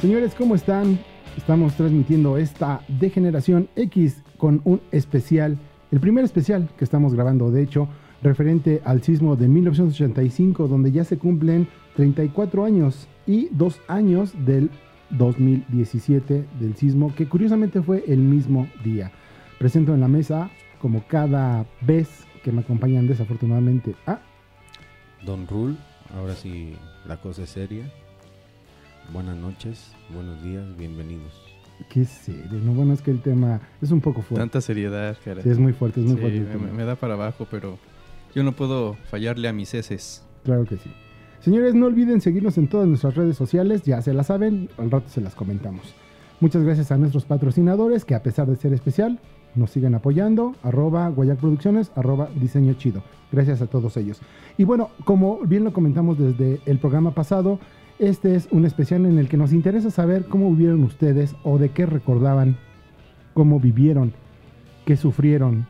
Señores, ¿cómo están? Estamos transmitiendo esta Degeneración X con un especial, el primer especial que estamos grabando, de hecho, referente al sismo de 1985, donde ya se cumplen 34 años y dos años del 2017 del sismo, que curiosamente fue el mismo día. Presento en la mesa, como cada vez que me acompañan desafortunadamente, a Don Rule, ahora sí la cosa es seria. Buenas noches, buenos días, bienvenidos. Qué serio, no, bueno, es que el tema es un poco fuerte. Tanta seriedad, caray. Sí, es muy fuerte, es muy Sí, fuerte. me, me da para abajo, pero yo no puedo fallarle a mis heces. Claro que sí. Señores, no olviden seguirnos en todas nuestras redes sociales, ya se las saben, al rato se las comentamos. Muchas gracias a nuestros patrocinadores que a pesar de ser especial, nos siguen apoyando, arroba Guayac Producciones, arroba Diseño Chido. Gracias a todos ellos. Y bueno, como bien lo comentamos desde el programa pasado, este es un especial en el que nos interesa saber cómo vivieron ustedes o de qué recordaban, cómo vivieron, qué sufrieron,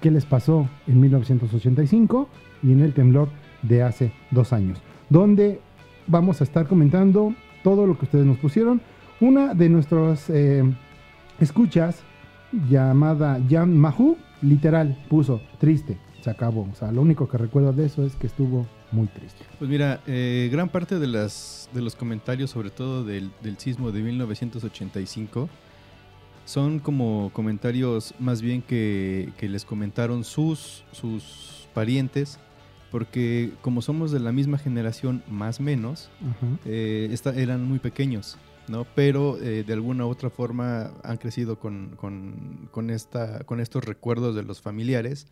qué les pasó en 1985 y en el temblor de hace dos años, donde vamos a estar comentando todo lo que ustedes nos pusieron. Una de nuestras eh, escuchas, llamada Jan Mahu, literal, puso triste, se acabó. O sea, lo único que recuerdo de eso es que estuvo muy triste. Pues mira, eh, gran parte de, las, de los comentarios, sobre todo del, del sismo de 1985, son como comentarios más bien que, que les comentaron sus, sus parientes, porque como somos de la misma generación, más o menos, Ajá. eh, esta- eran muy pequeños, ¿no? Pero eh, de alguna u otra forma han crecido con, con- con esta, con estos recuerdos de los familiares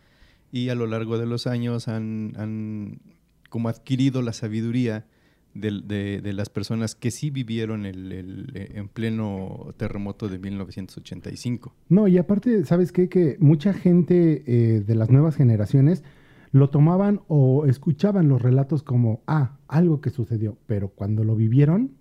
y a lo largo de los años han, han como adquirido la sabiduría de, de las personas que sí vivieron el, el, eh, en pleno terremoto de 1985. No, y aparte, ¿sabes qué? Que mucha gente eh, de las nuevas generaciones lo tomaban o escuchaban los relatos como, ah, algo que sucedió, pero cuando lo vivieron,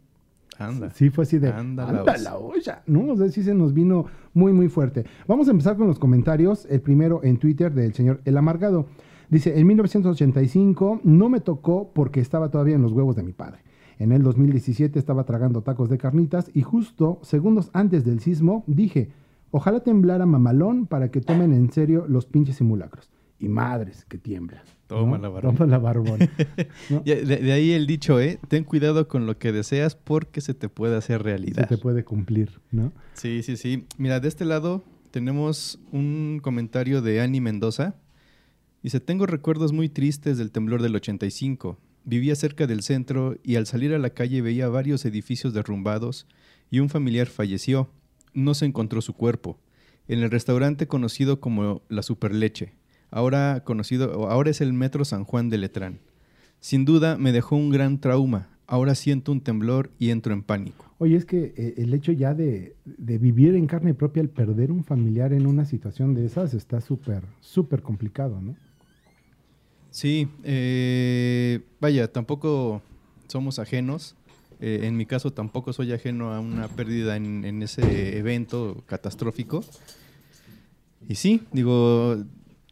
Anda. sí fue así de, Anda anda, la la olla, ¿no? O sea, sí se nos vino muy, muy fuerte. Vamos a empezar con los comentarios. El primero en Twitter del señor El Amargado. Dice, en 1985 no me tocó porque estaba todavía en los huevos de mi padre. En el 2017 estaba tragando tacos de carnitas y justo segundos antes del sismo dije, ojalá temblara mamalón para que tomen en serio los pinches simulacros. Y madres que tiemblan. Toma ¿no? la barbón. Toma la barbón. De, de ahí el dicho, ¿eh? Ten cuidado con lo que deseas porque se te puede hacer Se realidad. te puede cumplir, ¿no? Sí, sí, sí. Mira, de este lado tenemos un comentario de Annie Mendoza. Dice, tengo recuerdos muy tristes del temblor del 85. Vivía cerca del centro y al salir a la calle veía varios edificios derrumbados y un familiar falleció. No se encontró su cuerpo. En el restaurante conocido como La Superleche. Ahora conocido, ahora es el Metro San Juan de Letrán. Sin duda me dejó un gran trauma. Ahora siento un temblor y entro en pánico. Oye, es que eh, el hecho ya de, de vivir en carne propia, el perder un familiar en una situación de esas, está súper, súper complicado, ¿no? Sí, eh, vaya, tampoco somos ajenos. Eh, en mi caso tampoco soy ajeno a una pérdida en, ese evento catastrófico. Y sí, digo,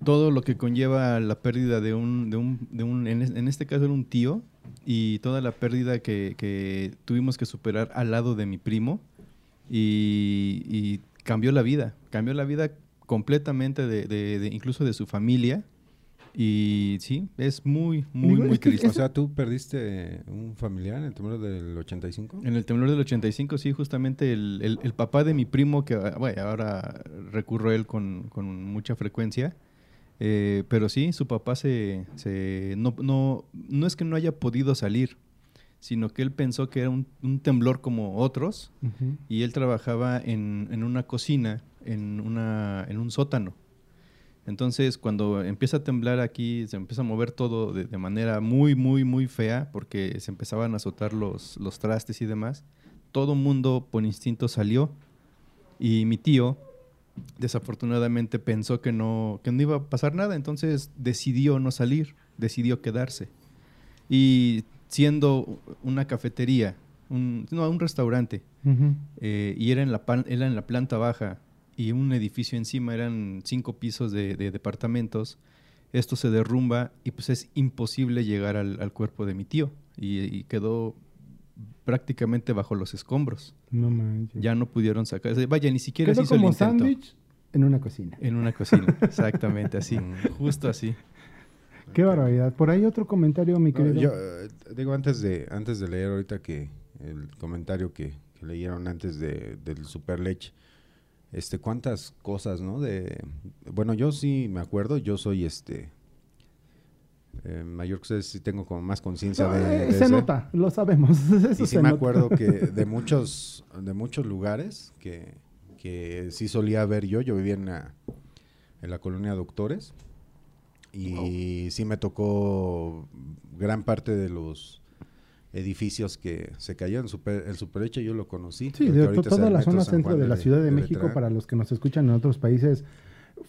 todo lo que conlleva la pérdida de un, de un, de un en, es- en este caso era un tío, y toda la pérdida que, tuvimos que superar al lado de mi primo, y, cambió la vida, cambió la vida completamente de- incluso de su familia. Y sí, es muy, muy, Digo, muy es que triste. O sea, ¿tú perdiste un familiar en el temblor del 85? En el temblor del 85, sí, justamente el, el- el papá de mi primo, que bueno, ahora recurro a él con, con mucha frecuencia, eh, pero sí, su papá se, se- no, no, no es que no haya podido salir, sino que él pensó que era un, un temblor como otros, y él trabajaba en, en una cocina, en, una, en un sótano. Entonces, cuando empieza a temblar aquí, se empieza a mover todo de, de manera muy, muy, muy fea, porque se empezaban a azotar los, los trastes y demás. Todo mundo por instinto salió y mi tío, desafortunadamente, pensó que no, que no iba a pasar nada, entonces decidió no salir, decidió quedarse. Y siendo una cafetería, un, no, un restaurante, eh, y era en, la pan- era en la planta baja y un edificio encima, eran cinco pisos de, de departamentos, esto se derrumba y pues es imposible llegar al, al cuerpo de mi tío y, y quedó prácticamente bajo los escombros. No manches. Ya no pudieron sacar. Vaya, ni siquiera Quedó se hizo el como intento. sándwich en una cocina. En una cocina, exactamente así, justo así. Qué barbaridad. Por ahí otro comentario, mi No, querido. yo eh, digo antes de antes de leer ahorita que el comentario que, que leyeron antes de, del super leche este cuántas cosas no de bueno yo sí me acuerdo yo soy este eh, mayor que ustedes sí tengo como más conciencia de, de se ese. nota, lo sabemos. Eso y sí me nota. acuerdo que de muchos de muchos lugares que, que sí solía ver yo yo vivía en la, en la colonia Doctores y sí me tocó gran parte de los edificios que se cayeron super, el superhecho yo lo conocí Sí, de toda la zona centro Juan de la Ciudad de, México, Letrán. para los que nos escuchan en otros países,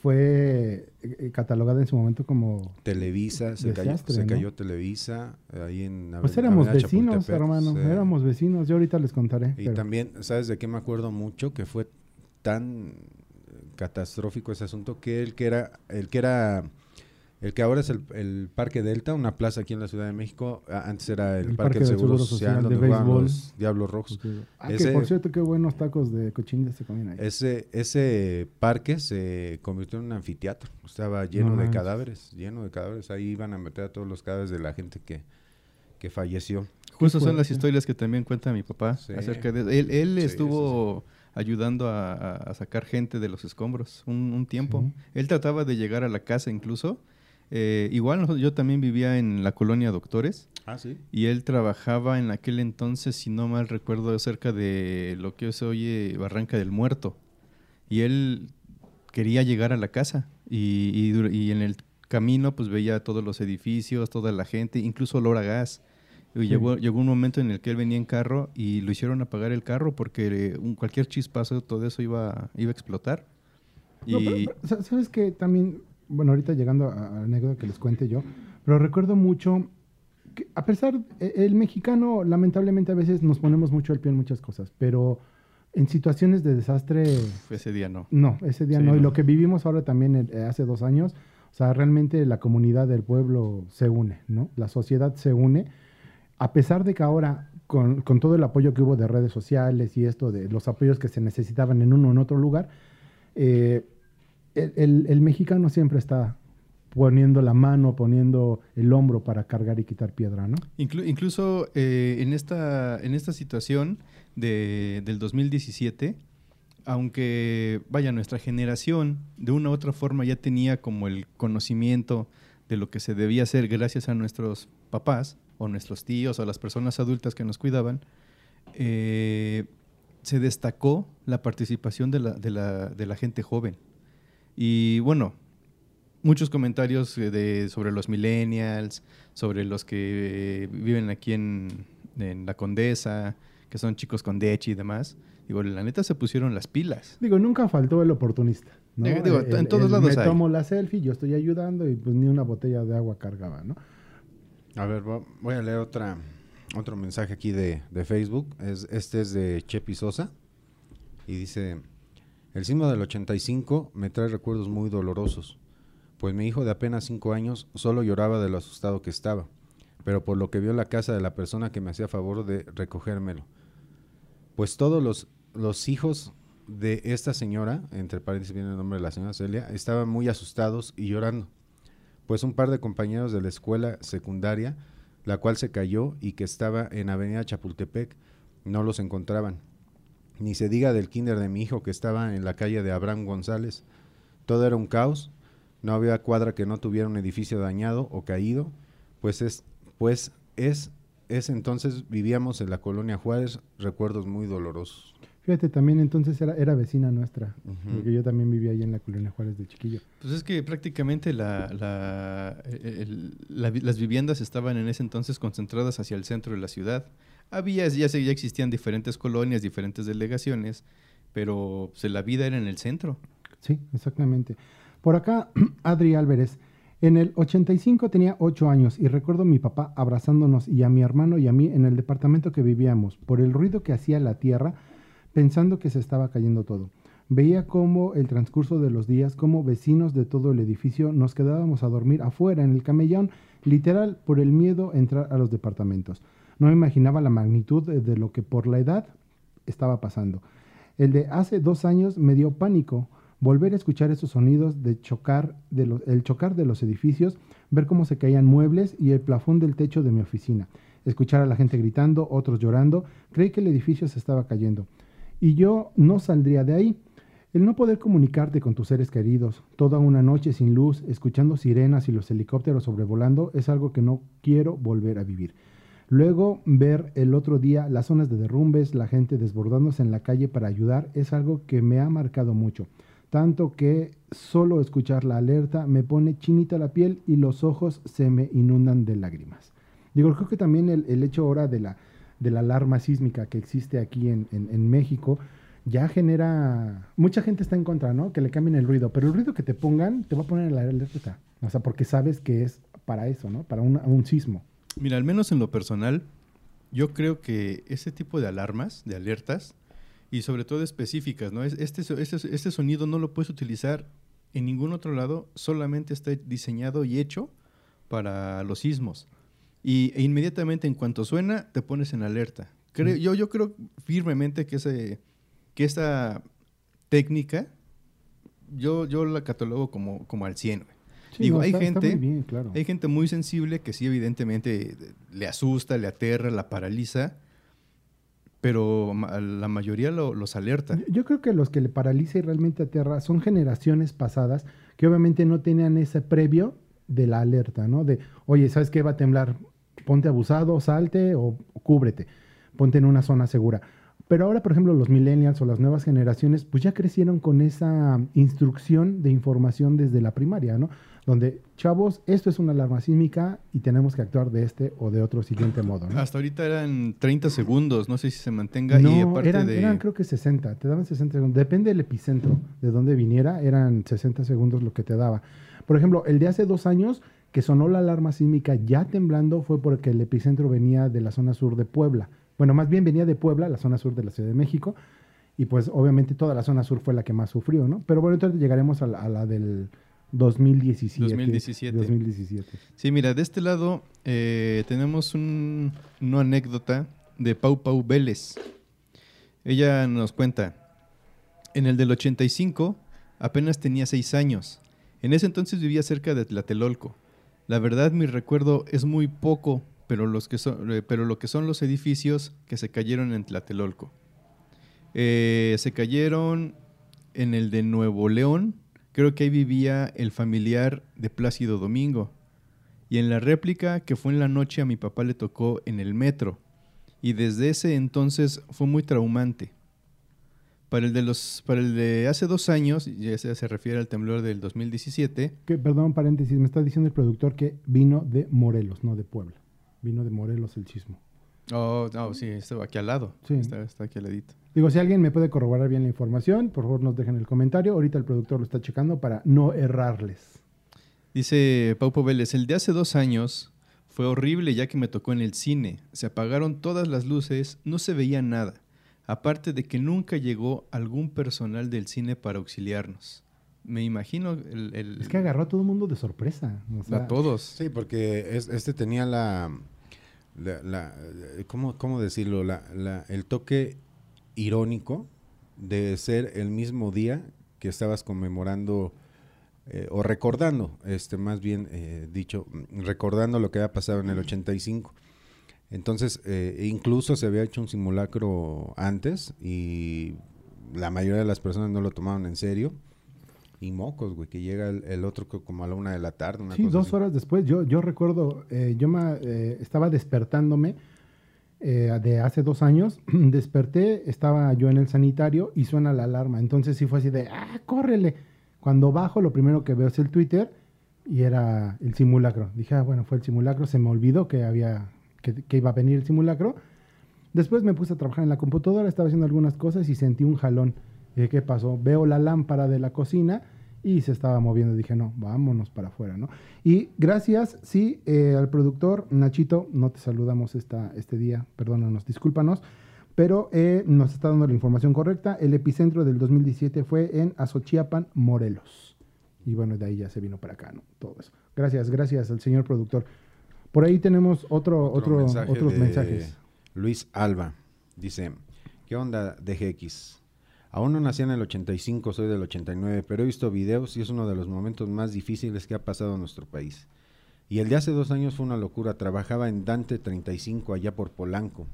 fue eh, eh, catalogada en su momento como... Televisa se cayó, Desastre, se ¿no? cayó Televisa ahí en Pues éramos vecinos, hermano, sí. éramos vecinos. Yo ahorita les contaré. Y pero- también, ¿sabes de qué me acuerdo mucho? Que fue tan catastrófico ese asunto que el que era, el que era, el que ahora es el, el Parque Delta, una plaza aquí en la Ciudad de México, a- antes era el, El Parque, Parque del Seguro, Seguro Social, Social, de donde jugaban los Diablos Rojos. Ah, que Ese- por cierto, qué buenos tacos de cochinilla se comían ahí. Ese, ese parque se convirtió en un anfiteatro, estaba lleno No de manches. cadáveres, lleno de cadáveres, ahí iban a meter a todos los cadáveres de la gente que, que falleció. Justo son las historias que también cuenta mi papá Sí. acerca de él. Él Sí, estuvo ayudando a, sacar gente de los escombros un, un tiempo. Sí. Él trataba de llegar a la casa incluso. Eh, igual yo también vivía en la colonia Doctores Ah, sí. y él trabajaba en aquel entonces, si no mal recuerdo, cerca de lo que hoy se oye Barranca del Muerto. Y él quería llegar a la casa y, y y en el camino pues veía todos los edificios, toda la gente, incluso olor a gas. Y Sí. llegó, llegó un momento en el que él venía en carro y lo hicieron apagar el carro porque eh, un, cualquier chispazo, todo eso iba, iba a explotar. No, Y pero, ¿Sabes que También, bueno, ahorita llegando a, la anécdota que les cuente yo, pero recuerdo mucho que a pesar, e- el mexicano lamentablemente a veces nos ponemos mucho el pie en muchas cosas, pero en situaciones de desastre, uf, ese día no. no, ese día Sí, no. Y lo que vivimos ahora también eh, hace dos años, o sea, realmente la comunidad del pueblo se une, ¿no? La sociedad se une, a pesar de que ahora, con, con todo el apoyo que hubo de redes sociales y esto, de los apoyos que se necesitaban en uno o en otro lugar, eh, el, mexicano siempre está poniendo la mano, poniendo el hombro para cargar y quitar piedra, ¿no? Inclu- incluso eh, en, esta, en esta situación de, del 2017, aunque, vaya, nuestra generación de una u otra forma ya tenía como el conocimiento de lo que se debía hacer gracias a nuestros papás o nuestros tíos o las personas adultas que nos cuidaban, eh, se destacó la participación de la gente joven. Y bueno, muchos comentarios eh, de, sobre los millennials, sobre los que eh, viven aquí en, en La Condesa, que son chicos con dechi y demás. Digo, la neta se pusieron las pilas. Digo, nunca faltó el oportunista. ¿no? Digo, en todos lados Me hay. tomo la selfie, yo estoy ayudando y pues ni una botella de agua cargaba, ¿no? A ver, vo- voy a leer otra, otro mensaje aquí de, de Facebook. Es, este es de Chepi Sosa. Y dice, el sismo del 85 me trae recuerdos muy dolorosos. Pues mi hijo de apenas 5 años solo lloraba de lo asustado que estaba. Pero por lo que vio la casa de la persona que me hacía favor de recogérmelo. Pues todos los, los hijos de esta señora, entre paréntesis viene el nombre de la señora Celia, estaban muy asustados y llorando pues un par de compañeros de la escuela secundaria, la cual se cayó y que estaba en Avenida Chapultepec, no los encontraban. Ni se diga del kinder de mi hijo que estaba en la calle de Abraham González. Todo era un caos, no había cuadra que no tuviera un edificio dañado o caído, pues es, pues es, es entonces vivíamos en la colonia Juárez, recuerdos muy dolorosos. Fíjate, también entonces era, era vecina nuestra, porque yo también vivía ahí en la colonia Juárez de chiquillo. Pues es que prácticamente la, la- el- la vi- las viviendas estaban en ese entonces concentradas hacia el centro de la ciudad. Había, ya, ya existían diferentes colonias, diferentes delegaciones, pero pues, la vida era en el centro. Sí, exactamente. Por acá, Adri Álvarez. En el 85 tenía 8 años y recuerdo a mi papá abrazándonos y a mi hermano y a mí en el departamento que vivíamos por el ruido que hacía la tierra pensando que se estaba cayendo todo. Veía cómo el transcurso de los días, como vecinos de todo el edificio, nos quedábamos a dormir afuera en el camellón literal por el miedo a entrar a los departamentos. No me imaginaba la magnitud de, lo que por la edad estaba pasando. El de hace dos años me dio pánico volver a escuchar esos sonidos de chocar el chocar de los edificios, ver cómo se caían muebles y el plafón del techo de mi oficina, escuchar a la gente gritando, otros llorando, creí que el edificio se estaba cayendo. Y yo no saldría de ahí. El no poder comunicarte con tus seres queridos, toda una noche sin luz, escuchando sirenas y los helicópteros sobrevolando, es algo que no quiero volver a vivir. Luego, ver el otro día las zonas de derrumbes, la gente desbordándose en la calle para ayudar, es algo que me ha marcado mucho. Tanto que solo escuchar la alerta me pone chinita la piel y los ojos se me inundan de lágrimas. Digo, creo que también el, hecho ahora de la, de la alarma sísmica que existe aquí en, en, México ya genera... Mucha gente está en contra, ¿no? Que le cambien el ruido, pero el ruido que te pongan te va a poner la alerta. O sea, porque sabes que es para eso, ¿no? Para un, un sismo. Mira, al menos en lo personal, yo creo que ese tipo de alarmas, de alertas, y sobre todo específicas, ¿no? Es- Este, este, este sonido no lo puedes utilizar en ningún otro lado, solamente está diseñado y hecho para los sismos. Y e inmediatamente en cuanto suena, te pones en alerta. Creo, Sí. yo, yo creo firmemente que, ese, que esta técnica, yo, yo la catalogo como, como al 100. Sí, Digo, no, hay está- gente- muy bien, claro. Hay gente muy sensible que sí, evidentemente, le asusta, le aterra, la paraliza, pero la mayoría lo- los alerta. Yo creo que los que le paraliza y realmente aterra son generaciones pasadas que obviamente no tenían ese previo de la alerta, ¿no? De, oye, ¿sabes qué va a temblar? Ponte abusado, salte o, o cúbrete, ponte en una zona segura. Pero ahora, por ejemplo, los millennials o las nuevas generaciones, pues ya crecieron con esa instrucción de información desde la primaria, ¿no? Donde, chavos, esto es una alarma sísmica y tenemos que actuar de este o de otro siguiente modo, ¿no? Hasta ahorita eran 30 segundos, no sé si se mantenga. No, y aparte eran, de. eran creo que 60, te daban 60 segundos. Depende del epicentro, de dónde viniera, eran 60 segundos lo que te daba. Por ejemplo, el de hace dos años, que sonó la alarma sísmica ya temblando, fue porque el epicentro venía de la zona sur de Puebla. Bueno, más bien venía de Puebla, la zona sur de la Ciudad de México, y pues obviamente toda la zona sur fue la que más sufrió, ¿no? Pero bueno, entonces llegaremos a la, a la del 2017. 2017. 2017. Sí, mira, de este lado eh, tenemos un- una anécdota de Pau Pau Vélez. Ella nos cuenta, en el del 85 apenas tenía seis años. En ese entonces vivía cerca de Tlatelolco. La verdad mi recuerdo es muy poco, pero, los que son, eh, pero lo que son los edificios que se cayeron en Tlatelolco. Eh, se cayeron en el de Nuevo León. Creo que ahí vivía el familiar de Plácido Domingo. Y en la réplica que fue en la noche a mi papá le tocó en el metro. Y desde ese entonces fue muy traumante. Para el de, los, para el de hace dos años, ya se, se refiere al temblor del 2017, Que, perdón, paréntesis, me está diciendo el productor que vino de Morelos, no de Puebla. Vino de Morelos el chismo. Oh, no, sí, estaba aquí al lado. Sí. Está, está aquí al ladito. Digo, si alguien me puede corroborar bien la información, por favor nos dejen el comentario. Ahorita el productor lo está checando para no errarles. Dice Paupo Vélez, el de hace dos años fue horrible ya que me tocó en el cine. Se apagaron todas las luces, no se veía nada. Aparte de que nunca llegó algún personal del cine para auxiliarnos. Me imagino el... el- Es que agarró a todo el mundo de sorpresa. o sea, a todos. Sí, porque es- este tenía la, la, la- ¿cómo, cómo decirlo? La, la- el toque irónico de ser el mismo día que estabas conmemorando eh, o recordando, este más bien eh, dicho, recordando lo que había pasado en el 85. Entonces, eh, incluso se había hecho un simulacro antes y la mayoría de las personas no lo tomaron en serio. Y mocos, güey, que llega el, el otro co- como a la una de la tarde. Una Sí, cosa dos así. horas después. Yo, yo recuerdo, eh, yo me, eh, estaba despertándome eh, de hace dos años. Desperté, estaba yo en el sanitario y suena la alarma. Entonces sí fue así de, ¡ah, córrele! Cuando bajo, lo primero que veo es el Twitter y era el simulacro. Dije, ah, bueno, fue el simulacro. Se me olvidó que, había, que, que iba a venir el simulacro. Después me puse a trabajar en la computadora, estaba haciendo algunas cosas y sentí un jalón. ¿qué pasó? Veo la lámpara de la cocina y se estaba moviendo. Dije, no, vámonos para afuera, ¿no? Y gracias, sí, eh, al productor Nachito, no te saludamos esta, este día, perdónanos, discúlpanos, pero eh, nos está dando la información correcta. El epicentro del 2017 fue en Azochiapan, Morelos. Y bueno, de ahí ya se vino para acá, ¿no? Todo eso. Gracias, gracias al señor productor. Por ahí tenemos otro, otro, mensaje otros mensajes. Luis Alba dice, ¿qué onda DGX? Aún no nací en el 85, soy del 89, pero he visto videos y es uno de los momentos más difíciles que ha pasado en nuestro país. Y el de hace dos años fue una locura. Trabajaba en Dante 35 allá por Polanco,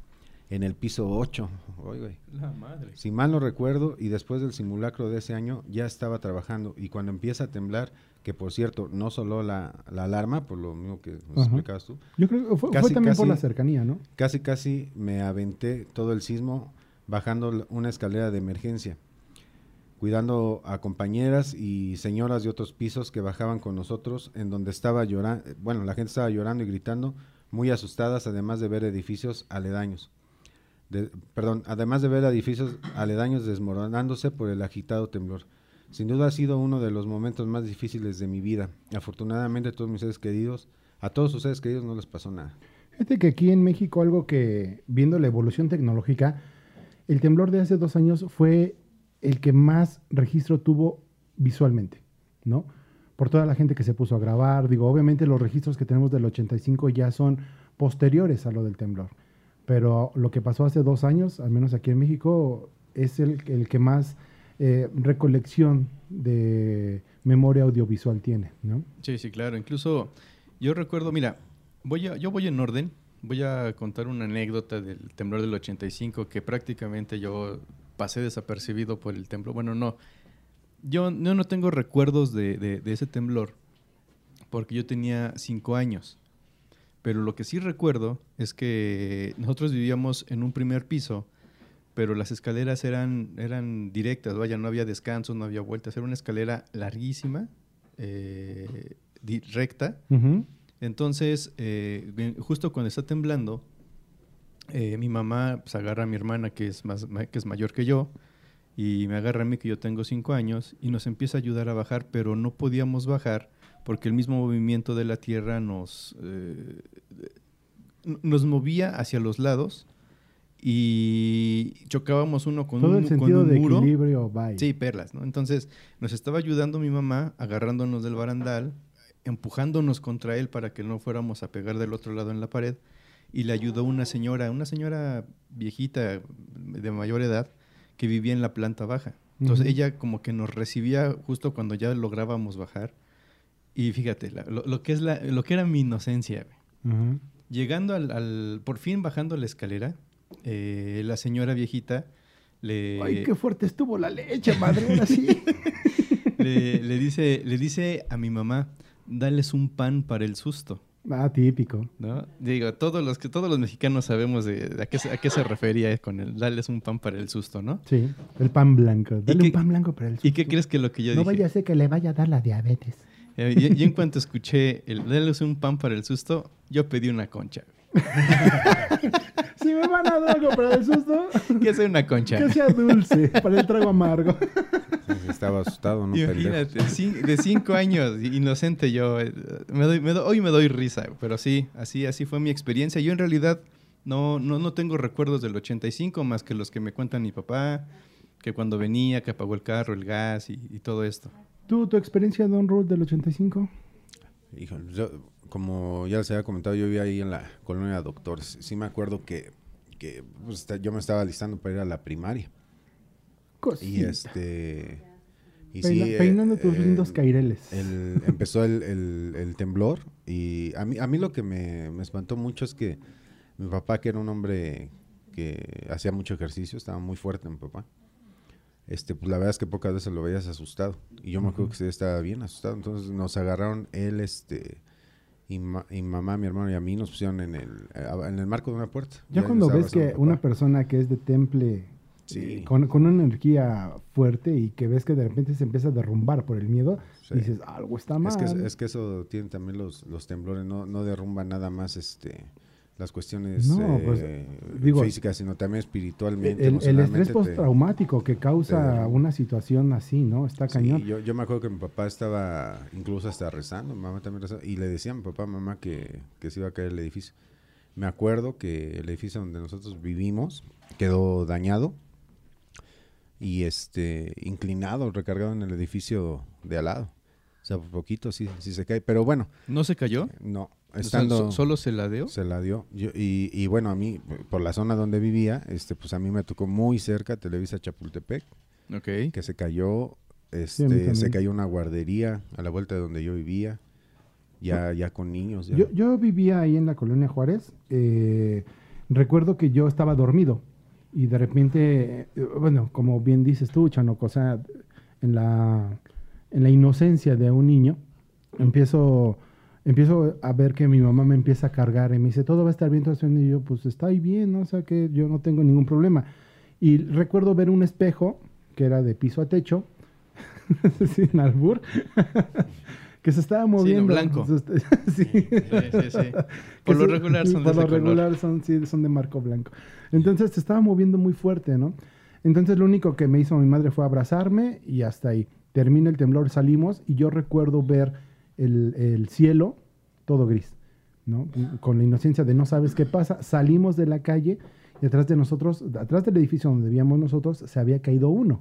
en el piso 8. Oy, güey. La madre. Si mal no recuerdo, y después del simulacro de ese año ya estaba trabajando. Y cuando empieza a temblar, que por cierto, no solo la, la alarma, por lo mismo que nos explicabas tú, Yo creo que fue, fue Casi, también por la cercanía, ¿no? casi casi me aventé todo el sismo bajando una escalera de emergencia, cuidando a compañeras y señoras de otros pisos que bajaban con nosotros, en donde estaba llorando, bueno, la gente estaba llorando y gritando, muy asustadas, además de ver edificios aledaños. Perdón, además de ver edificios aledaños desmoronándose por el agitado temblor. Sin duda ha sido uno de los momentos más difíciles de mi vida. Afortunadamente a todos mis seres queridos, a todos sus seres queridos no les pasó nada. Fíjate que aquí en México algo que, viendo la evolución tecnológica, el temblor de hace dos años fue el que más registro tuvo visualmente, ¿no? Por toda la gente que se puso a grabar. Digo, obviamente los registros que tenemos del 85 ya son posteriores a lo del temblor. Pero lo que pasó hace dos años, al menos aquí en México, es el, el que más eh, recolección de memoria audiovisual tiene, ¿no? Sí, sí, claro. Incluso yo recuerdo, mira, voy yo voy en orden. Voy a contar una anécdota del temblor del 85 que prácticamente yo pasé desapercibido por el temblor. Bueno, no. Yo, yo no tengo recuerdos de, de- ese temblor porque yo tenía cinco años. Pero lo que sí recuerdo es que nosotros vivíamos en un primer piso, pero las escaleras eran, eran directas, vaya, no había descansos, no había vueltas, era una escalera larguísima, eh, recta. Entonces, eh, justo cuando está temblando, eh, mi mamá pues, agarra a mi hermana, que es, más, que es mayor que yo, y me agarra a mí, que yo tengo cinco años, y nos empieza a ayudar a bajar, pero no podíamos bajar porque el mismo movimiento de la tierra nos, eh, nos movía hacia los lados y chocábamos uno con Todo un, el con sentido un de muro. equilibrio, bye. Sí, perlas, ¿no? Entonces, nos estaba ayudando mi mamá, agarrándonos del barandal, empujándonos contra él para que no fuéramos a pegar del otro lado en la pared. Y le ayudó una señora, una señora viejita de mayor edad, que vivía en la planta baja. Entonces, Ujú. ella como que nos recibía justo cuando ya lográbamos bajar. Y fíjate, la- lo, lo que es la, lo que era mi inocencia. Llegando al, al- por fin bajando la escalera, eh, la señora viejita le, Ay, qué fuerte estuvo la leche, madre, le, le dice, le dice a mi mamá, dales un pan para el susto. ah, típico. ¿no? Digo, todos los que todos los mexicanos sabemos de, de a, qué, se- a qué se refería con el darles un pan para el susto, ¿no? Sí, el pan blanco. Dale qué- un pan blanco para el ¿Y qué susto. crees que lo que yo No dije? vaya a ser que le vaya a dar la diabetes. Eh, en cuanto escuché el darles un pan para el susto, yo pedí una concha. Si me van a dar algo para el susto, ¿Qué es una concha? que sea dulce, para el trago amargo. Estaba asustado, no. Imagínate, de cinco años, inocente yo. eh, me doy- me do- hoy me doy risa, pero sí, así, así fue mi experiencia. Yo en realidad no, no, no tengo recuerdos del 85 más que los que me cuentan mi papá, que cuando venía, que apagó el carro, el gas y, y todo esto. ¿Tú, tu experiencia, Don Ruth, del 85? Híjole, yo, como ya les había comentado, yo vivía ahí en la colonia de doctores. Sí me acuerdo que, que pues, yo me estaba listando para ir a la primaria. Y Cosita. este... Y Peina- sí, eh, peinando tus eh, lindos caireles. el- empezó el, el- el temblor y a mí, a mí lo que me, me espantó mucho es que mi papá, que era un hombre que hacía mucho ejercicio, estaba muy fuerte mi papá. Este, pues la verdad es que pocas veces lo veías asustado. Y yo me acuerdo que sí estaba bien asustado. Entonces nos agarraron él, este, y, ma- y mamá, mi hermano y a mí nos pusieron en el, eh, en el marco de una puerta. Ya cuando ves que una persona que es de temple, Sí. eh, con, con una energía fuerte y que ves que de repente se empieza a derrumbar por el miedo, Sí. dices, algo está mal. Es que, es que eso tienen también los, los temblores, no, no derrumban nada más este las cuestiones No, pues, eh, digo, físicas, sino también espiritualmente. el, el estrés te- postraumático que causa te- una situación así, ¿no? Está Sí, cañón. yo, yo me acuerdo que mi papá estaba incluso hasta rezando, mi mamá también rezaba, y le decía a mi papá, mamá, que, que se iba a caer el edificio. Me acuerdo que el edificio donde nosotros vivimos quedó dañado y este inclinado, recargado en el edificio de al lado. O sea, por poquito sí, sí se cae. Pero bueno, ¿No se cayó? no. Estando... ¿Solo se la dio? Se la dio. y, y, bueno, a mí, por la zona donde vivía, este, pues a mí me tocó muy cerca Televisa Chapultepec. Ok. Que se cayó, este, se cayó una guardería a la vuelta de donde yo vivía. Ya, ya con niños. Yo, yo vivía ahí en la colonia Juárez. Eh, recuerdo que yo estaba dormido y de repente, eh, bueno, como bien dices tú, Chano, cosa en la, en la inocencia de un niño, empiezo, empiezo a ver que mi mamá me empieza a cargar y me dice, todo va a estar bien, todo y yo, pues está ahí bien, ¿no? o sea que yo no tengo ningún problema. Y recuerdo ver un espejo que era de piso a techo, sin albur, que se estaba moviendo. Sí, blanco. sí. sí, sí, Por lo regular son de Por lo regular son, sí, son de marco blanco. Entonces se estaba moviendo muy fuerte, ¿no? Entonces lo único que me hizo mi madre fue abrazarme y hasta ahí. Termina el temblor, salimos y yo recuerdo ver el, el cielo todo gris, ¿no? Con la inocencia de no sabes qué pasa. Salimos de la calle y atrás de nosotros, atrás del edificio donde vivíamos nosotros, se había caído uno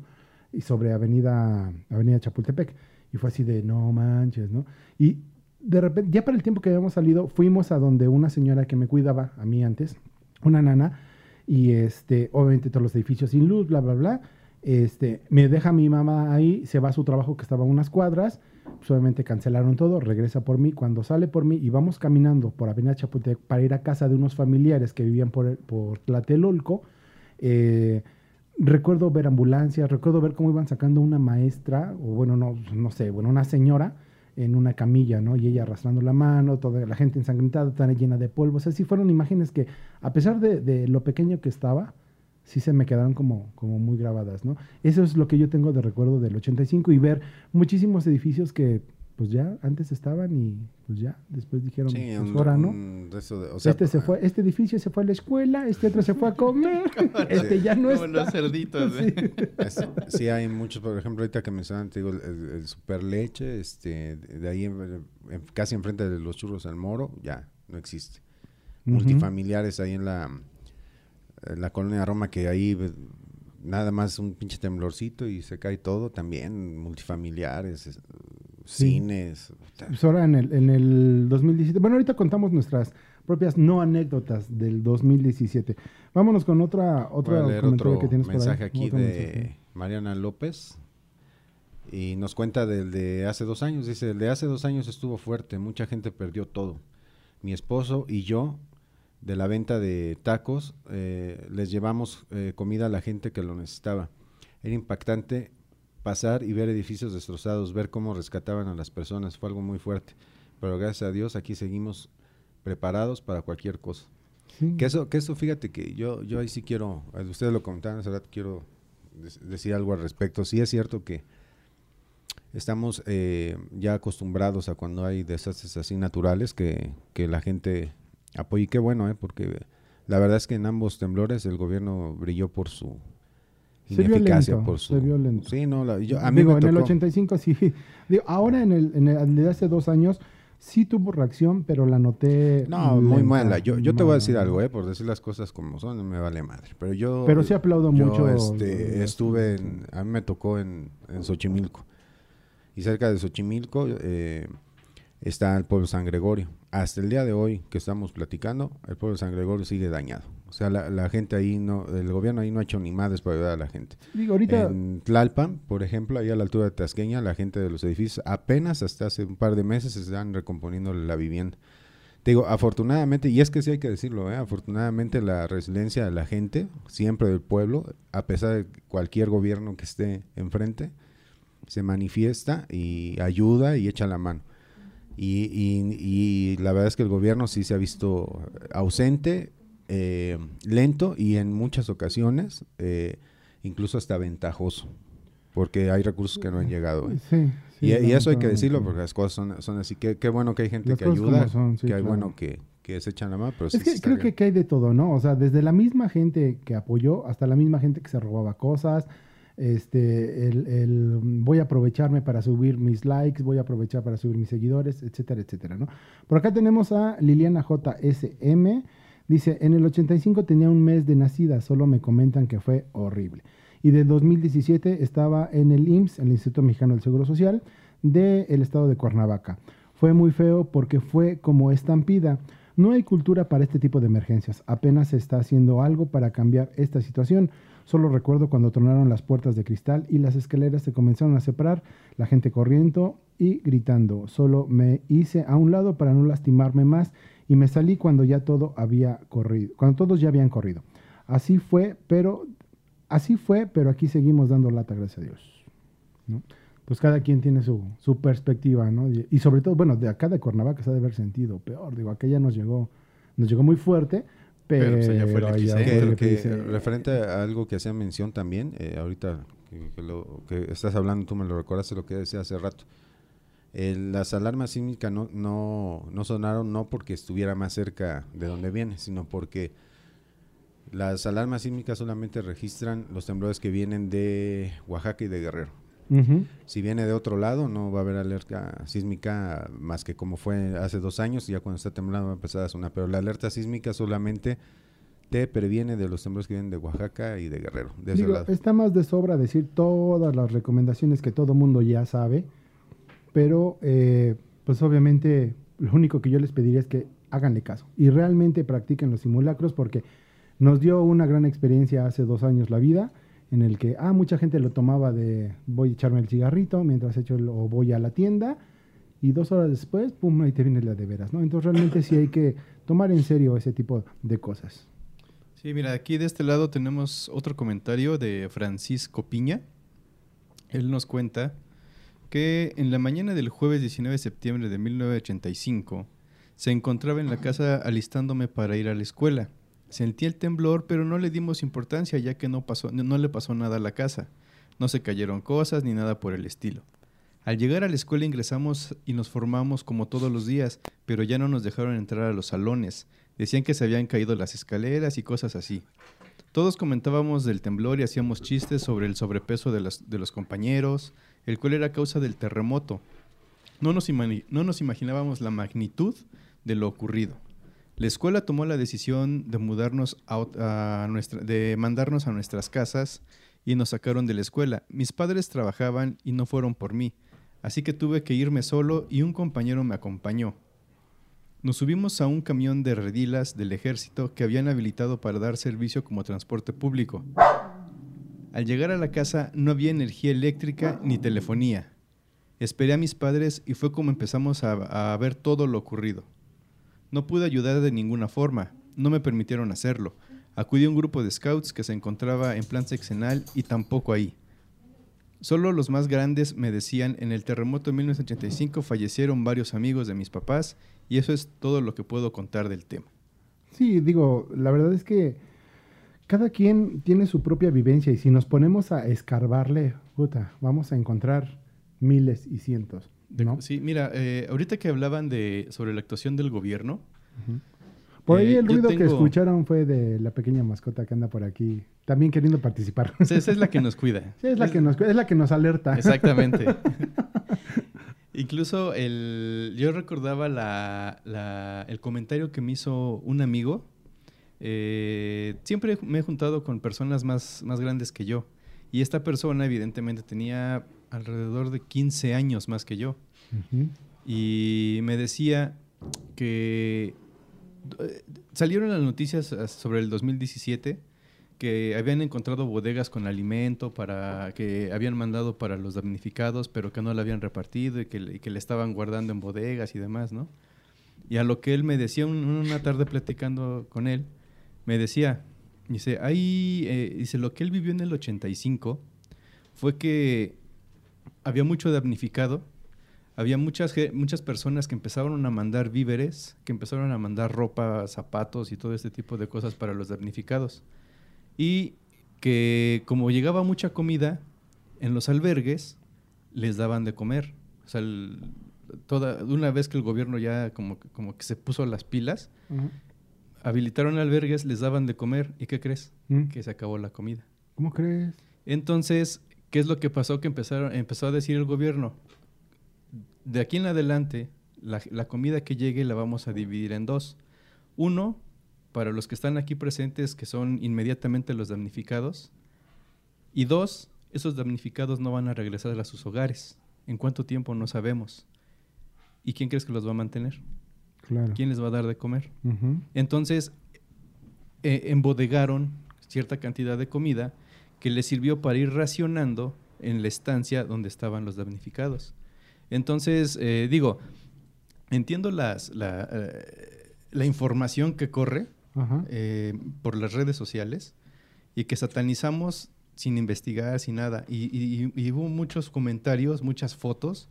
y sobre Avenida, Avenida Chapultepec. Y fue así de, no manches, ¿no? Y de repente, ya para el tiempo que habíamos salido, fuimos a donde una señora que me cuidaba, a mí antes, una nana, y este, obviamente todos los edificios sin luz, bla, bla, bla. Este, me deja mi mamá ahí, se va a su trabajo que estaba a unas cuadras, pues obviamente cancelaron todo, regresa por mí, cuando sale por mí y vamos caminando por Avenida Chapultepec para ir a casa de unos familiares que vivían por, por Tlatelolco, eh, recuerdo ver ambulancias, recuerdo ver cómo iban sacando una maestra, o bueno, no, no sé, bueno, una señora en una camilla, ¿no? Y ella arrastrando la mano, toda la gente ensangrentada, tan llena de polvo. O sea, sí fueron imágenes que, a pesar de, de, lo pequeño que estaba, sí se me quedaron como, como muy grabadas, ¿no? Eso es lo que yo tengo de recuerdo del 85 y ver muchísimos edificios que pues ya antes estaban y pues ya después dijeron sí, pues ahora no este se fue este edificio se fue a la escuela este otro se fue a comer este ya no está los cerditos ¿eh? sí. hay muchos por ejemplo ahorita que mencionan te digo el, super leche este de ahí casi enfrente de los churros al moro ya no existe multifamiliares ahí en la en la colonia Roma que ahí nada más un pinche temblorcito y se cae todo también multifamiliares cines. Pues ahora en el, en el 2017. Bueno, ahorita contamos nuestras propias no anécdotas del 2017. Vámonos con otra otra otro que tienes mensaje aquí de Mariana López y nos cuenta del de hace dos años. Dice, el de hace dos años estuvo fuerte, mucha gente perdió todo. Mi esposo y yo de la venta de tacos eh, les llevamos eh, comida a la gente que lo necesitaba. Era impactante pasar y ver edificios destrozados, ver cómo rescataban a las personas, fue algo muy fuerte. Pero gracias a Dios aquí seguimos preparados para cualquier cosa. Que eso, que eso, fíjate que yo, yo ahí sí quiero, eh, ustedes lo comentaron hace rato, quiero decir algo al respecto. Sí es cierto que estamos eh, ya acostumbrados a cuando hay desastres así naturales que, que la gente apoye. Y qué bueno, eh, porque la verdad es que en ambos temblores el gobierno brilló por su se violento, por su... violento. Sí, no, yo, a mí digo, en el 85 sí. Digo, ahora en el, en el de hace dos años sí tuvo reacción, pero la noté. No, muy mala. Yo, yo te voy a decir algo, ¿eh? Por decir las cosas como son, me vale madre. Pero yo. Pero sí aplaudo mucho. Este, estuve en. A mí me tocó en, en Xochimilco. Y cerca de Xochimilco eh, está el pueblo San Gregorio. Hasta el día de hoy que estamos platicando, el pueblo San Gregorio sigue dañado. O sea, la, gente ahí no, el gobierno ahí no ha hecho ni madres para ayudar a la gente. Digo, ahorita... En Tlalpan, por ejemplo, ahí a la altura de Tasqueña, la gente de los edificios apenas hasta hace un par de meses se están recomponiendo la vivienda. digo, afortunadamente, y es que sí hay que decirlo, ¿eh? afortunadamente la resiliencia de la gente, siempre del pueblo, a pesar de cualquier gobierno que esté enfrente, se manifiesta y ayuda y echa la mano. Y, y, y, la verdad es que el gobierno sí se ha visto ausente eh, lento y en muchas ocasiones eh, incluso hasta ventajoso, porque hay recursos que no han llegado. ¿eh? y, eso hay que decirlo porque las cosas son, son así. Qué, bueno que hay gente que ayuda, que hay bueno que, que se echan la mano. Pero es que creo que, hay de todo, ¿no? O sea, desde la misma gente que apoyó hasta la misma gente que se robaba cosas. Este, el, el, voy a aprovecharme para subir mis likes, voy a aprovechar para subir mis seguidores, etcétera, etcétera, ¿no? Por acá tenemos a Liliana JSM. Dice, en el 85 tenía un mes de nacida, solo me comentan que fue horrible. Y de 2017 estaba en el IMSS, el Instituto Mexicano del Seguro Social, del estado de Cuernavaca. Fue muy feo porque fue como estampida. No hay cultura para este tipo de emergencias. Apenas se está haciendo algo para cambiar esta situación. Solo recuerdo cuando tronaron las puertas de cristal y las escaleras se comenzaron a separar, la gente corriendo y gritando. Solo me hice a un lado para no lastimarme más y me salí cuando ya todo había corrido, cuando todos ya habían corrido. Así fue, pero así fue, pero aquí seguimos dando lata, gracias a Dios. pues cada quien tiene su, su perspectiva, ¿no? Y, sobre todo, bueno, de acá de Cuernavaca se ha de haber sentido peor, digo, aquella nos llegó, nos llegó muy fuerte, pero, pues allá fue el que, referente a algo que hacía mención también, eh, ahorita que, lo, que estás hablando, tú me lo recordaste lo que decía hace rato. las alarmas sísmicas no, no, no sonaron no porque estuviera más cerca de donde viene, sino porque las alarmas sísmicas solamente registran los temblores que vienen de Oaxaca y de Guerrero. Si viene de otro lado, no va a haber alerta sísmica más que como fue hace dos años, ya cuando está temblando va a empezar a sonar. Pero la alerta sísmica solamente te previene de los temblores que vienen de Oaxaca y de Guerrero. Está más de sobra decir todas las recomendaciones que todo mundo ya sabe, pero eh, pues obviamente lo único que yo les pediría es que háganle caso y realmente practiquen los simulacros porque nos dio una gran experiencia hace dos años la vida en el que, ah, mucha gente lo tomaba de voy a echarme el cigarrito mientras hecho o voy a la tienda y dos horas después, pum, ahí te viene la de veras, ¿no? Entonces realmente sí hay que tomar en serio ese tipo de cosas. Sí, mira, aquí de este lado tenemos otro comentario de Francisco Piña. Él nos cuenta que en la mañana del jueves 19 de septiembre de 1985 se encontraba en la casa alistándome para ir a la escuela. Sentí el temblor, pero no le dimos importancia ya que no, pasó, no le pasó nada a la casa. No se cayeron cosas ni nada por el estilo. Al llegar a la escuela ingresamos y nos formamos como todos los días, pero ya no nos dejaron entrar a los salones. Decían que se habían caído las escaleras y cosas así. Todos comentábamos del temblor y hacíamos chistes sobre el sobrepeso de los, compañeros, el cual era causa del terremoto. No nos imaginábamos la magnitud de lo ocurrido. La escuela tomó la decisión de mudarnos de mandarnos a nuestras casas y nos sacaron de la escuela. Mis padres trabajaban y no fueron por mí, así que tuve que irme solo y un compañero me acompañó. Nos subimos a un camión de redilas del ejército que habían habilitado para dar servicio como transporte público. Al llegar a la casa no había energía eléctrica ni telefonía. Esperé a mis padres y fue como empezamos a ver todo lo ocurrido. No pude ayudar de ninguna forma, no me permitieron hacerlo. Acudí a un grupo de scouts que se encontraba en plan seccional y tampoco ahí. Solo los más grandes me decían, en el terremoto de 1985 fallecieron varios amigos de mis papás y eso es todo lo que puedo contar del tema. Sí, digo, la verdad es que cada quien tiene su propia vivencia y si nos ponemos a escarbarle, puta, vamos a encontrar miles y cientos. Sí, mira, eh, ahorita que hablaban de sobre la actuación del gobierno. Por ahí eh, el ruido que escucharon fue de la pequeña mascota que anda por aquí, también queriendo participar. esa es la que nos cuida. Sí, es la, que nos, es la que nos alerta. Exactamente. Incluso el, yo recordaba la, el comentario que me hizo un amigo. Eh, siempre me he juntado con personas más, más grandes que yo. Y esta persona evidentemente tenía alrededor de 15 años más que yo. Y me decía que eh, salieron las noticias eh, sobre el 2017 que habían encontrado bodegas con alimento para que habían mandado para los damnificados, pero que no la habían repartido y que, le estaban guardando en bodegas y demás, ¿no? Y a lo que él me decía una tarde platicando con él, me decía, dice, ahí, eh, dice, lo que él vivió en el 85 fue que había mucho damnificado, había muchas, muchas personas que empezaron a mandar víveres, que empezaron a mandar ropa, zapatos y todo este tipo de cosas para los damnificados. Y que como llegaba mucha comida, en los albergues les daban de comer. O sea, toda, una vez que el gobierno ya como, como que se puso las pilas, habilitaron albergues, les daban de comer. ¿Y qué crees? ¿Mm? Que se acabó la comida. ¿Cómo crees? Entonces, ¿Qué es lo que pasó? Que empezaron, empezó a decir el gobierno, de aquí en adelante, la, la, comida que llegue la vamos a dividir en dos. Uno, para los que están aquí presentes, que son inmediatamente los damnificados. Y dos, esos damnificados no van a regresar a sus hogares. ¿En cuánto tiempo? No sabemos. ¿Y quién crees que los va a mantener? Claro. ¿Quién les va a dar de comer? Entonces, eh, embodegaron cierta cantidad de comida que les sirvió para ir racionando en la estancia donde estaban los damnificados. Entonces, eh, digo, entiendo las, la, eh, la información que corre eh, por las redes sociales y que satanizamos sin investigar, sin nada. Y, y- y hubo muchos comentarios, muchas fotos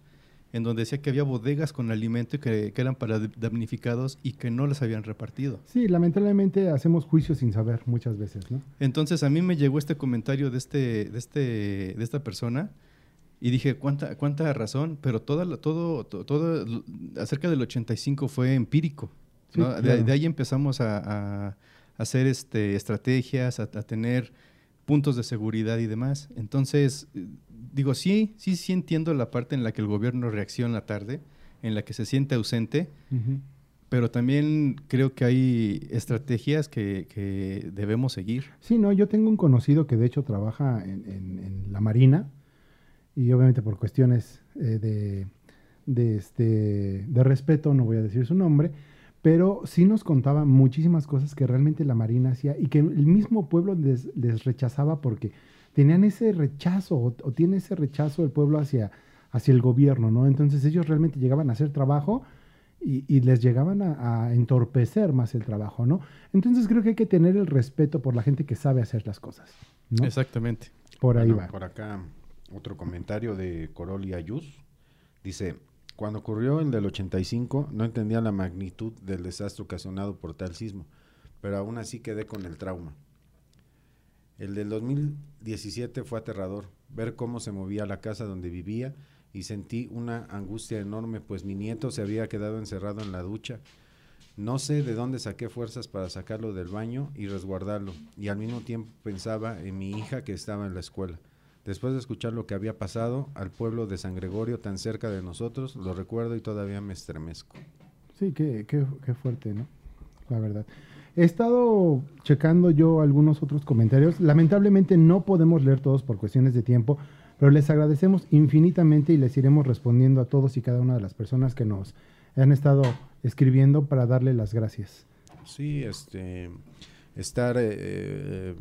en donde decía que había bodegas con alimento y que, que eran para damnificados y que no les habían repartido. Sí, lamentablemente hacemos juicios sin saber muchas veces, ¿no? Entonces a mí me llegó este comentario de, este, de, este, de esta persona y dije, ¿cuánta, cuánta razón? Pero toda la- todo, to- todo, l- acerca del 85 fue empírico. Sí, ¿no? de, claro. de ahí empezamos a, a hacer este, estrategias, a, a tener puntos de seguridad y demás. Entonces, digo, sí, sí, sí entiendo la parte en la que el gobierno reacciona tarde, en la que se siente ausente, pero también creo que hay estrategias que, que debemos seguir. Sí, no, yo tengo un conocido que de hecho trabaja en, en- en la Marina y obviamente por cuestiones eh, de, de, este, de respeto, no voy a decir su nombre, pero sí nos contaba muchísimas cosas que realmente la Marina hacía y que el mismo pueblo les, les rechazaba porque tenían ese rechazo o, o tiene ese rechazo el pueblo hacia, hacia el gobierno, ¿no? Entonces ellos realmente llegaban a hacer trabajo y, y les llegaban a, a entorpecer más el trabajo, ¿no? Entonces creo que hay que tener el respeto por la gente que sabe hacer las cosas, ¿no? Exactamente. Por ahí Bueno, va. Por acá, otro comentario de Coroli Ayuz. Dice, cuando ocurrió el del 85, no entendía la magnitud del desastre ocasionado por tal sismo, pero aún así quedé con el trauma. El del 2017 fue aterrador, ver cómo se movía la casa donde vivía y sentí una angustia enorme, pues mi nieto se había quedado encerrado en la ducha. No sé de dónde saqué fuerzas para sacarlo del baño y resguardarlo, y al mismo tiempo pensaba en mi hija que estaba en la escuela. Después de escuchar lo que había pasado al pueblo de San Gregorio tan cerca de nosotros, lo recuerdo y todavía me estremezco. Sí, qué, qué, qué fuerte, ¿no? La verdad. He estado checando yo algunos otros comentarios. Lamentablemente no podemos leer todos por cuestiones de tiempo, pero les agradecemos infinitamente y les iremos respondiendo a todos y cada una de las personas que nos han estado escribiendo para darle las gracias. Sí, este, estar eh, eh,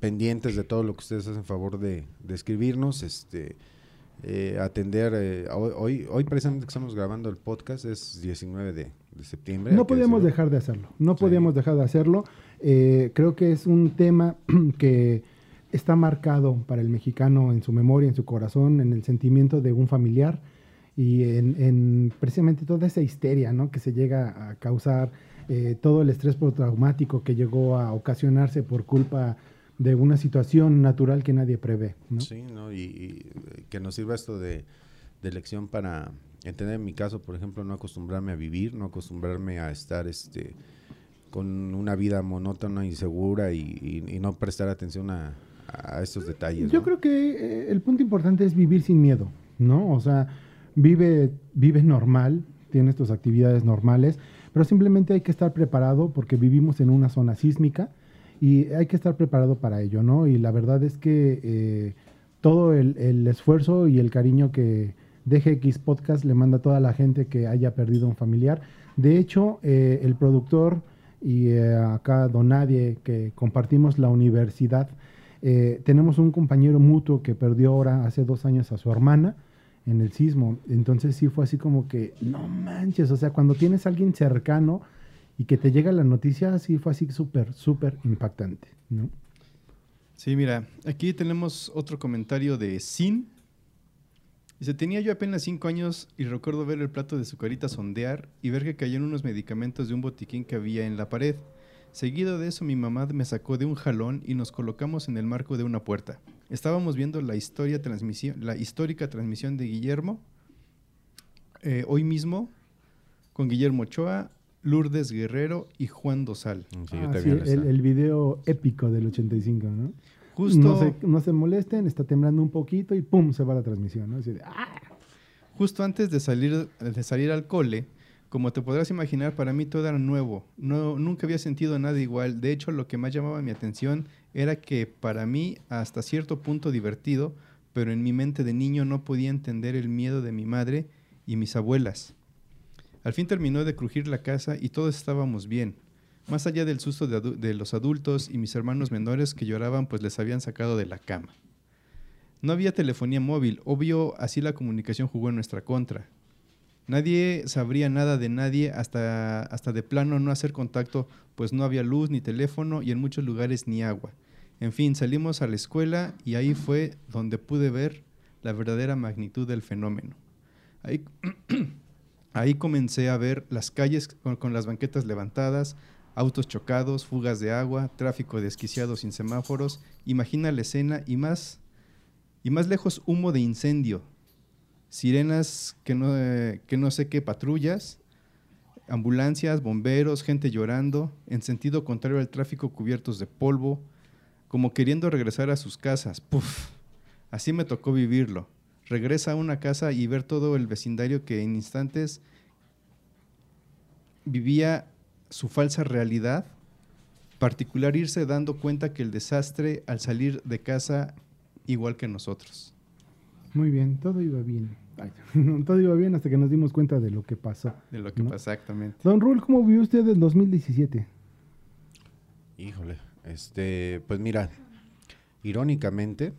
pendientes de todo lo que ustedes hacen favor de, de escribirnos, este, eh, atender, eh, hoy, hoy, precisamente que estamos grabando el podcast es 19 de, de septiembre. No podíamos decirlo. dejar de hacerlo, no Sí. podíamos dejar de hacerlo. Eh, creo que es un tema que está marcado para el mexicano en su memoria, en su corazón, en el sentimiento de un familiar y en, en precisamente toda esa histeria ¿no? que se llega a causar, eh, todo el estrés postraumático que llegó a ocasionarse por culpa de una situación natural que nadie prevé. ¿no? Sí, ¿no? Y, y, eh, que nos sirva esto de, de lección para entender en mi caso, por ejemplo, no acostumbrarme a vivir, no acostumbrarme a estar este con una vida monótona, insegura y, y- y no prestar atención a, a estos detalles. Yo ¿no? creo que eh, el punto importante es vivir sin miedo, ¿no? O sea, vive, vive normal, tienes tus actividades normales, pero simplemente hay que estar preparado porque vivimos en una zona sísmica y hay que estar preparado para ello, ¿no? Y la verdad es que eh, todo el, esfuerzo y el cariño que DGX Podcast le manda a toda la gente que haya perdido un familiar. De hecho, eh, el productor y eh, acá Donadie, que compartimos la universidad, eh, tenemos un compañero mutuo que perdió ahora hace dos años a su hermana en el sismo. Entonces sí fue así como que, no manches, o sea, cuando tienes a alguien cercano y que te llega la noticia, sí fue así súper, súper impactante, ¿no? Sí, mira, aquí tenemos otro comentario de Sin. Dice, tenía yo apenas cinco años y recuerdo ver el plato de su carita sondear y ver que caían unos medicamentos de un botiquín que había en la pared. Seguido de eso, mi mamá me sacó de un jalón y nos colocamos en el marco de una puerta. Estábamos viendo la, historia transmisión, la histórica transmisión de Guillermo, eh, hoy mismo, con Guillermo Ochoa, Lourdes Guerrero y Juan Dosal. Sí, Ah, sí, el, video épico del 85, ¿no? Justo, No, se, no se molesten, está temblando un poquito y ¡pum! se va la transmisión, ¿no? Así de, ¡ah! Justo antes de salir, de salir al cole, como te podrás imaginar, para mí todo era nuevo. No, nunca había sentido nada igual. De hecho, lo que más llamaba mi atención era que para mí, hasta cierto punto divertido, pero en mi mente de niño no podía entender el miedo de mi madre y mis abuelas. Al fin terminó de crujir la casa y todos estábamos bien, más allá del susto de, los adultos y mis hermanos menores que lloraban pues les habían sacado de la cama. No había telefonía móvil, obvio así la comunicación jugó en nuestra contra. Nadie sabría nada de nadie hasta, hasta de plano no hacer contacto, pues no había luz ni teléfono y en muchos lugares ni agua. En fin, salimos a la escuela y ahí fue donde pude ver la verdadera magnitud del fenómeno. Ahí, ahí comencé a ver las calles con, las banquetas levantadas, autos chocados, fugas de agua, tráfico desquiciado sin semáforos. Imagina la escena y más, y más lejos humo de incendio, sirenas que no, que no sé qué patrullas, ambulancias, bomberos, gente llorando, en sentido contrario al tráfico cubiertos de polvo, como queriendo regresar a sus casas. Puf, así me tocó vivirlo. Regresa a una casa y ver todo el vecindario que en instantes vivía su falsa realidad, particular irse dando cuenta que el desastre al salir de casa igual que nosotros. Muy bien, todo iba bien. Ay, todo iba bien hasta que nos dimos cuenta de lo que pasó. De lo que ¿No? pasa exactamente. Don Rul, ¿cómo vio usted el 2017? Híjole, este, pues mira, irónicamente,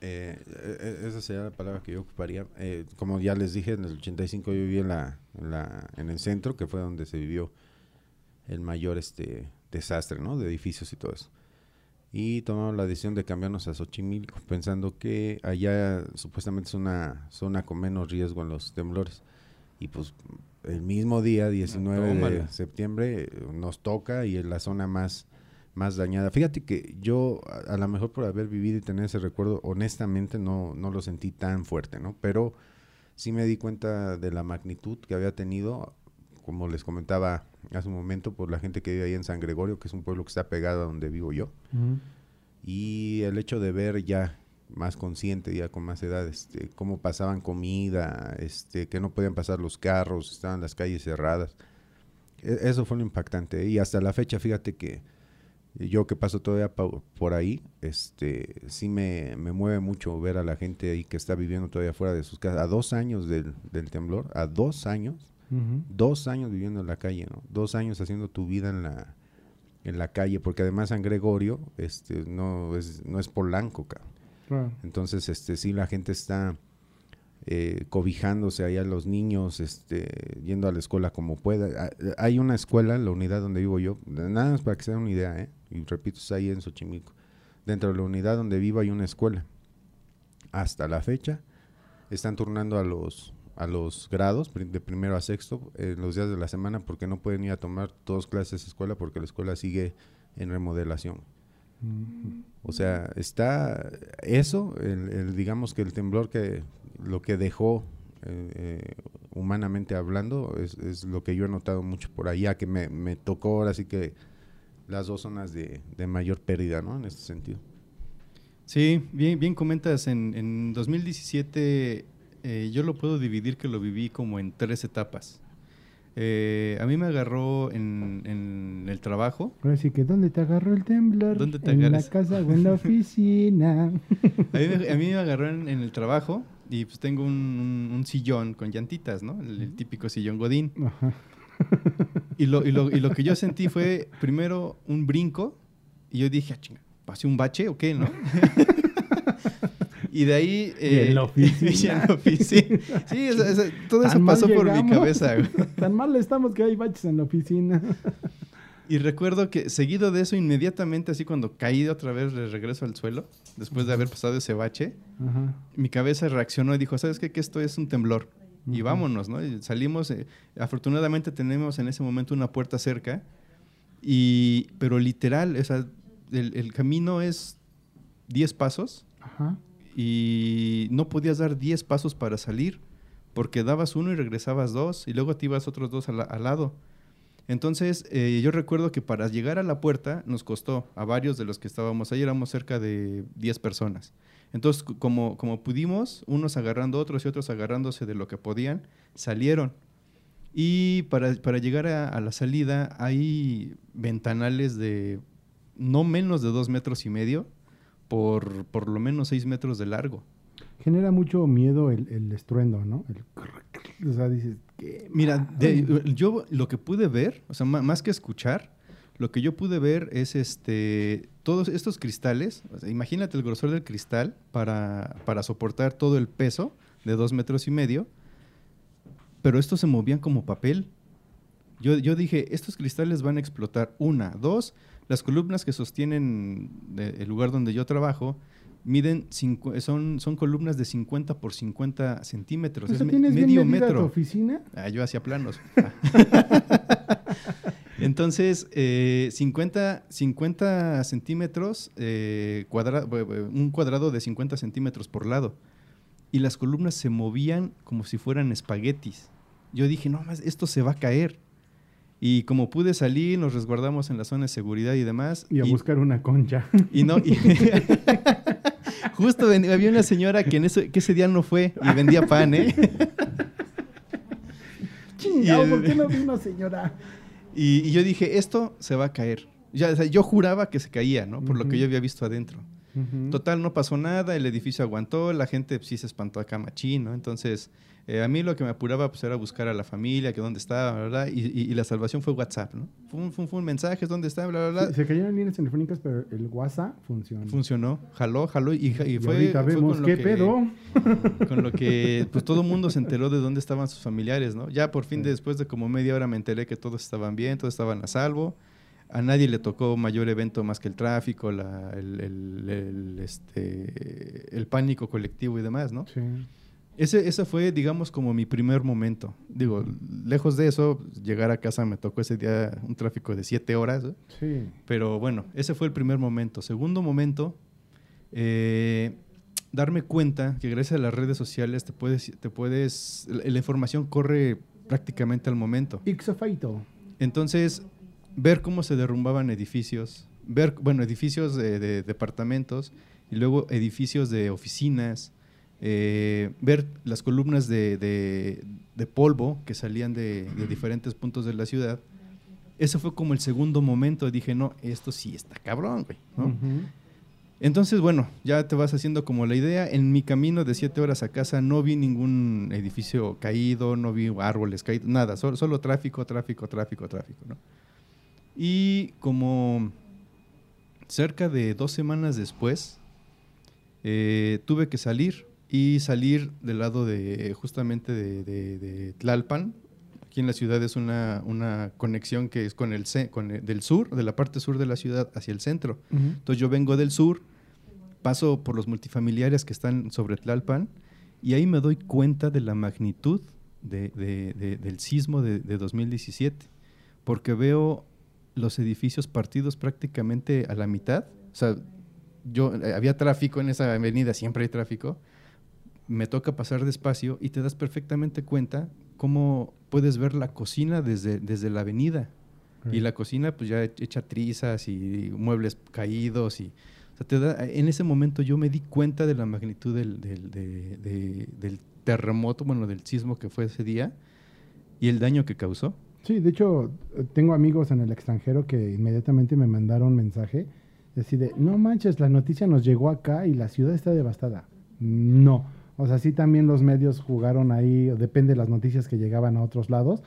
eh, eh, esa sería la palabra que yo ocuparía. Eh, como ya les dije, en el 85 yo viví en, la, en, la- en el centro, que fue donde se vivió el mayor este, desastre, ¿no? De edificios y todo eso. Y tomamos la decisión de cambiarnos a Xochimilco, pensando que allá supuestamente es una zona con menos riesgo en los temblores. Y pues el mismo día, 19 de tómala. septiembre, eh, nos toca y es la zona más, más dañada. Fíjate que yo, a, a lo mejor por haber vivido y tener ese recuerdo, honestamente no, no lo sentí tan fuerte, ¿no? Pero sí me di cuenta de la magnitud que había tenido, como les comentaba hace un momento, por la gente que vive ahí en San Gregorio, que es un pueblo que está pegado a donde vivo yo. Y el hecho de ver ya más consciente, ya con más edad, este, cómo pasaban comida, este, que no podían pasar los carros, estaban las calles cerradas. E- Eso fue lo impactante. Y hasta la fecha, fíjate que yo que paso todavía por ahí, este, sí me, me mueve mucho ver a la gente ahí que está viviendo todavía fuera de sus casas. A dos años del, del temblor, a dos años, dos años viviendo en la calle, ¿no? Dos años haciendo tu vida en la, en la calle, porque además San Gregorio, este, no es, no es Polanco, cabrón. Claro. Entonces, este, sí la gente está eh, cobijándose ahí a los niños, este, yendo a la escuela como pueda. Hay una escuela en la unidad donde vivo yo, nada más para que se den una idea, ¿eh? Y repito, es ahí en Xochimilco. Dentro de la unidad donde vivo hay una escuela. Hasta la fecha están turnando a los a los grados de primero a sexto en los días de la semana porque no pueden ir a tomar dos clases de escuela porque la escuela sigue en remodelación. Ujú. O sea, está eso, el, el- digamos que el temblor que lo que dejó eh, eh, humanamente hablando es, es lo que yo he notado mucho por allá, que me, me tocó ahora sí que las dos zonas de, de mayor pérdida, ¿no? En este sentido. Sí, bien, bien comentas, en, en 2017 eh, yo lo puedo dividir que lo viví como en tres etapas. Eh, a mí me agarró en, en el trabajo. Ahora sí que, ¿dónde te agarró el temblor? ¿Dónde te ¿En agarras? la casa o en la oficina? A mí, me- a mí me agarró en, en el trabajo y pues tengo un, un- un sillón con llantitas, ¿no? El, el típico sillón godín. Ajá. Y lo, y, lo, y lo que yo sentí fue primero un brinco y yo dije, ah, chinga, ¿pasé un bache o qué, no? y de ahí... Y en la oficina. y en la oficina. Sí, o sea, o sea, todo eso Tan pasó por mi cabeza. güey. Tan mal estamos que hay baches en la oficina. Y recuerdo que seguido de eso, inmediatamente, así cuando caí de otra vez de regreso al suelo, después de haber pasado ese bache, Ajá. mi cabeza reaccionó y dijo, ¿sabes qué? Que esto es un temblor. Y vámonos, ¿no? Y salimos, eh, afortunadamente tenemos en ese momento una puerta cerca, y, pero literal, o sea, el, el camino es 10 pasos Ajá. y no podías dar 10 pasos para salir, porque dabas uno y regresabas dos, y luego te ibas otros dos al, la- al lado. Entonces, eh, yo recuerdo que para llegar a la puerta nos costó a varios de los que estábamos ahí, éramos cerca de 10 personas. Entonces, como, como pudimos, unos agarrando a otros y otros agarrándose de lo que podían, salieron. Y para, llegar a, la salida hay ventanales de no menos de dos metros y medio por por lo menos seis metros de largo. Genera mucho miedo el, el estruendo, ¿no? El. O sea, dices, ¿qué? Mira, de- yo lo que pude ver, o sea, más que escuchar, lo que yo pude ver es este todos estos cristales. o sea, imagínate el grosor del cristal para, para soportar todo el peso de dos metros y medio. Pero estos se movían como papel. Yo, yo dije, estos cristales van a explotar. Una, dos, las columnas que sostienen de- el lugar donde yo trabajo miden, cincu- son, son columnas de 50 por 50 centímetros. O es sea, me- ¿tienes bien medio tu metro. oficina? Ah, yo hacía planos. Entonces, eh, 50, 50 centímetros, eh, cuadra- bu- un cuadrado de 50 centímetros por lado. Y las columnas se movían como si fueran espaguetis. Yo dije, no más, esto se va a caer. Y como pude salir, nos resguardamos en la zona de seguridad y demás. Y a buscar una concha. y no, y- justo ven- había una señora que, en ese, que ese día no fue y vendía pan, ¿eh? Chingado, ¿por qué no vino, señora? Y, y yo dije, esto se va a caer. Ya, o sea, yo juraba que se caía, ¿no? Por lo que yo había visto adentro. Total, no pasó nada, el edificio aguantó, la gente pues, sí se espantó acá machín, ¿no? Entonces, eh, a mí lo que me apuraba pues, era buscar a la familia, que dónde estaba, ¿verdad? Y, y- y la salvación fue WhatsApp, ¿no? Fue un, fue un- fue un mensaje, ¿dónde está? Bla, bla, bla. Se cayeron líneas telefónicas, pero el WhatsApp funciona. Funcionó, jaló, jaló y, y Y fue, fue vemos con lo qué que- pedo. con lo que pues todo el mundo se enteró de dónde estaban sus familiares, ¿no? Ya por fin, después de como media hora me enteré que todos estaban bien, todos estaban a salvo. A nadie le tocó mayor evento más que el tráfico, la- el, el- el, este, el pánico colectivo y demás, ¿no? Sí. Ese, ese fue, digamos, como mi primer momento. Digo, lejos de eso, llegar a casa me tocó ese día un tráfico de siete horas, ¿eh? Sí. Pero bueno, ese fue el primer momento. Segundo momento, eh, darme cuenta que gracias a las redes sociales te puedes, te puedes, la, la información corre prácticamente al momento. Ixofaito. Entonces, ver cómo se derrumbaban edificios, ver, bueno, edificios de, de departamentos y luego edificios de oficinas, eh, ver las columnas de, de- de polvo que salían de, de diferentes puntos de la ciudad. Ese fue como el segundo momento. Dije, no, esto sí está cabrón, güey. ¿no? Entonces, bueno, ya te vas haciendo como la idea. En mi camino de siete horas a casa no vi ningún edificio caído, no vi árboles caídos, nada. Solo, solo tráfico, tráfico, tráfico, tráfico, ¿no? Y como cerca de dos semanas después, eh, tuve que salir y salir del lado de justamente de, de- de Tlalpan. Aquí en la ciudad es una, una conexión que es con el, con el- del sur, de la parte sur de la ciudad hacia el centro. Ujú. Entonces yo vengo del sur, paso por los multifamiliares que están sobre Tlalpan y ahí me doy cuenta de la magnitud de- de- de- del sismo de 2017, porque veo los edificios partidos prácticamente a la mitad. O sea, yo eh, había tráfico en esa avenida, siempre hay tráfico. Me toca pasar despacio y te das perfectamente cuenta cómo puedes ver la cocina desde, desde la avenida. Y la cocina, pues ya hecha trizas y muebles caídos. Y, o sea, te da, en ese momento yo me di cuenta de la magnitud del, del, de- de- del terremoto, bueno, del sismo que fue ese día y el daño que causó. Sí, de hecho, tengo amigos en el extranjero que inmediatamente me mandaron mensaje. Así de, no manches, la noticia nos llegó acá y la ciudad está devastada. No. O sea, sí también los medios jugaron ahí, depende de las noticias que llegaban a otros lados.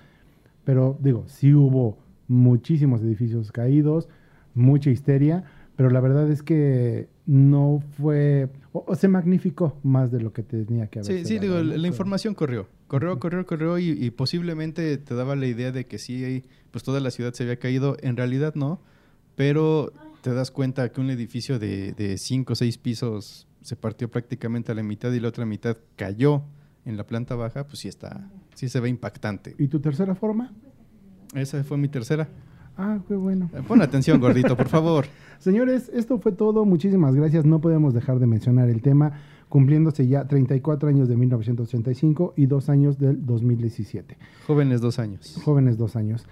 Pero digo, sí hubo muchísimos edificios caídos, mucha histeria, pero la verdad es que no fue, o, o se magnificó más de lo que tenía que haber. Sí, sí, digo, la, la información corrió. Corrió, corrió, corrió y, y posiblemente te daba la idea de que sí, pues toda la ciudad se había caído. En realidad no, pero te das cuenta que un edificio de, de cinco o seis pisos se partió prácticamente a la mitad y la otra mitad cayó en la planta baja, pues sí está, sí se ve impactante. ¿Y tu tercera forma? Esa fue mi tercera. Ah, qué bueno. Eh, Pon atención, gordito, por favor. Señores, esto fue todo. Muchísimas gracias. No podemos dejar de mencionar el tema, cumpliéndose ya 34 años de 1985 y dos años del 2017. Jóvenes dos años. Jóvenes, dos años.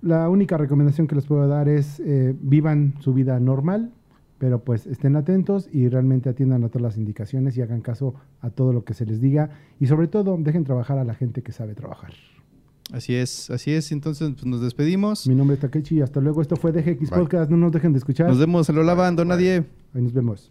La única recomendación que les puedo dar es eh, vivan su vida normal, pero pues estén atentos y realmente atiendan a todas las indicaciones y hagan caso a todo lo que se les diga y sobre todo dejen trabajar a la gente que sabe trabajar. Así es, así es. Entonces pues, nos despedimos. Mi nombre es Takechi y hasta luego. Esto fue DGX Bye. Podcast. No nos dejen de escuchar. Nos vemos en lo lavando, nadie. Ahí nos vemos.